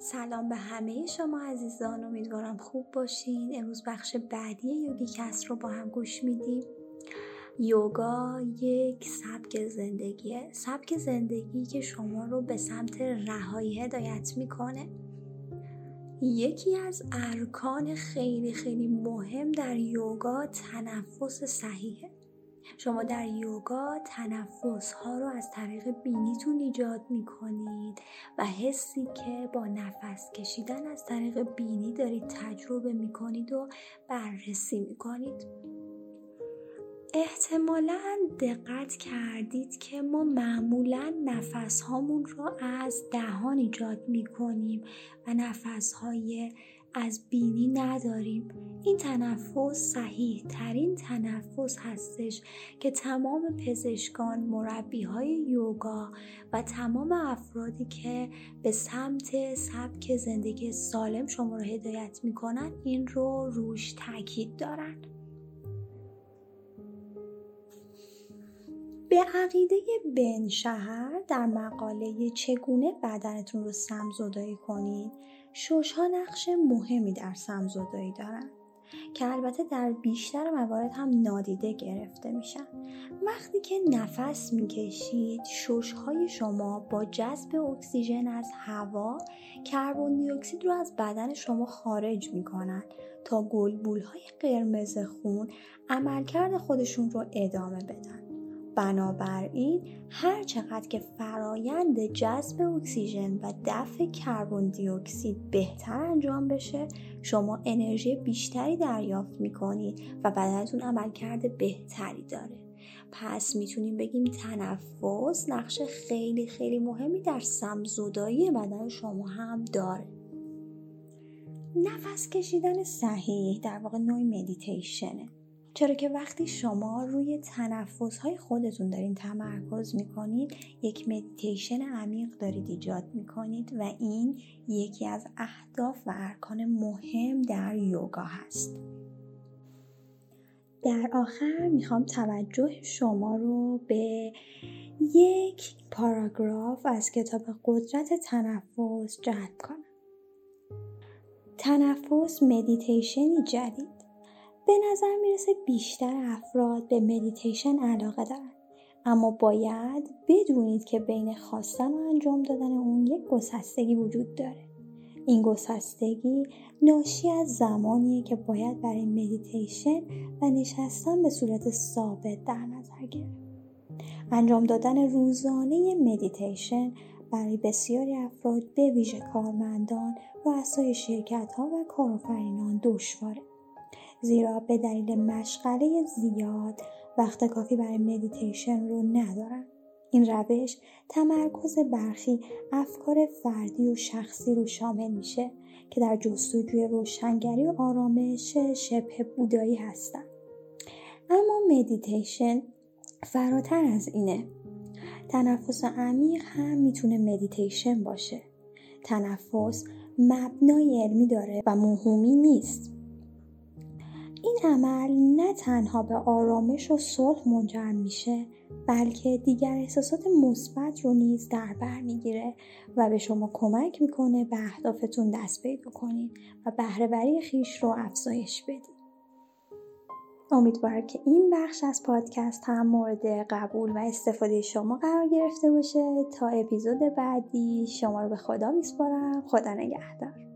سلام به همه شما عزیزان امیدوارم خوب باشین. امروز بخش بعدی یوگی کس رو با هم گوش میدیم. یوگا یک سبک زندگیه. سبک زندگی که شما رو به سمت رهایی هدایت می‌کنه. یکی از ارکان خیلی خیلی مهم در یوگا تنفس صحیحه. شما در یوگا تنفس ها رو از طریق بینیتون ایجاد می کنید و حسی که با نفس کشیدن از طریق بینی دارید تجربه می کنید و بررسی می کنید. احتمالا دقت کردید که ما معمولا نفس هامون رو از دهان ایجاد می کنیم و نفس های از بینی نداریم. این تنفس صحیح ترین تنفس هستش که تمام پزشکان مربی های یوگا و تمام افرادی که به سمت سبک زندگی سالم شما رو هدایت می‌کنن این رو روش تاکید دارن. به عقیده بن شهر در مقاله چگونه بدنتون رو سمزدایی کنید؟ شش نقش مهمی در سمزدایی دارند که البته در بیشتر موارد هم نادیده گرفته میشن. وقتی که نفس می‌کشید شش های شما با جذب اکسیژن از هوا کربن دی اکسید رو از بدن شما خارج می‌کنن تا گلبول های قرمز خون عملکرد خودشون رو ادامه بدن. بنابراین هر چقدر که فرایند جذب اکسیژن و دفع کربن دی اکسید بهتر انجام بشه شما انرژی بیشتری دریافت می‌کنید و بدنتون عملکرد بهتری داره. پس می‌تونیم بگیم تنفس نقش خیلی خیلی مهمی در سم‌زدایی بدن شما هم داره. نفس کشیدن صحیح در واقع نوعی مدیتیشنه چرا که وقتی شما روی تنفس های خودتون دارین تمرکز می‌کنید یک مدیتیشن عمیق دارید ایجاد می‌کنید و این یکی از اهداف و ارکان مهم در یوگا هست. در آخر می‌خوام توجه شما رو به یک پاراگراف از کتاب قدرت تنفس جلب کنم. تنفس مدیتیشنی جدید. به نظر می‌رسه بیشتر افراد به مدیتیشن علاقه دارن. اما باید بدونید که بین خواستن و انجام دادن اون یک گسستگی وجود داره. این گسستگی ناشی از زمانیه که باید برای مدیتیشن و نشستن به صورت ثابت در نظر گرفت. انجام دادن روزانه مدیتیشن برای بسیاری افراد به ویژه کارمندان رؤسای شرکت ها و کارآفرینان دشواره. زیرا به دلیل مشغله زیاد وقت کافی برای مدیتیشن رو ندارن. این روش تمرکز برخی افکار فردی و شخصی رو شامل میشه که در جستجوی روشنگری و آرامش شبه بودایی هستن. اما مدیتیشن فراتر از اینه. تنفس عمیق هم می‌تونه مدیتیشن باشه. تنفس مبنای علمی داره و موهومی نیست. این عمل نه تنها به آرامش و صلح منجر میشه بلکه دیگر احساسات مثبت رو نیز در بر می‌گیره و به شما کمک می‌کنه به اهدافتون دست پیدا کنید و بهرهوری خیش رو افزایش بدید. امیدوارم که این بخش از پادکست هم مورد قبول و استفاده شما قرار گرفته باشه. تا اپیزود بعدی شما رو به خدا میسپارم. خدا نگهدار.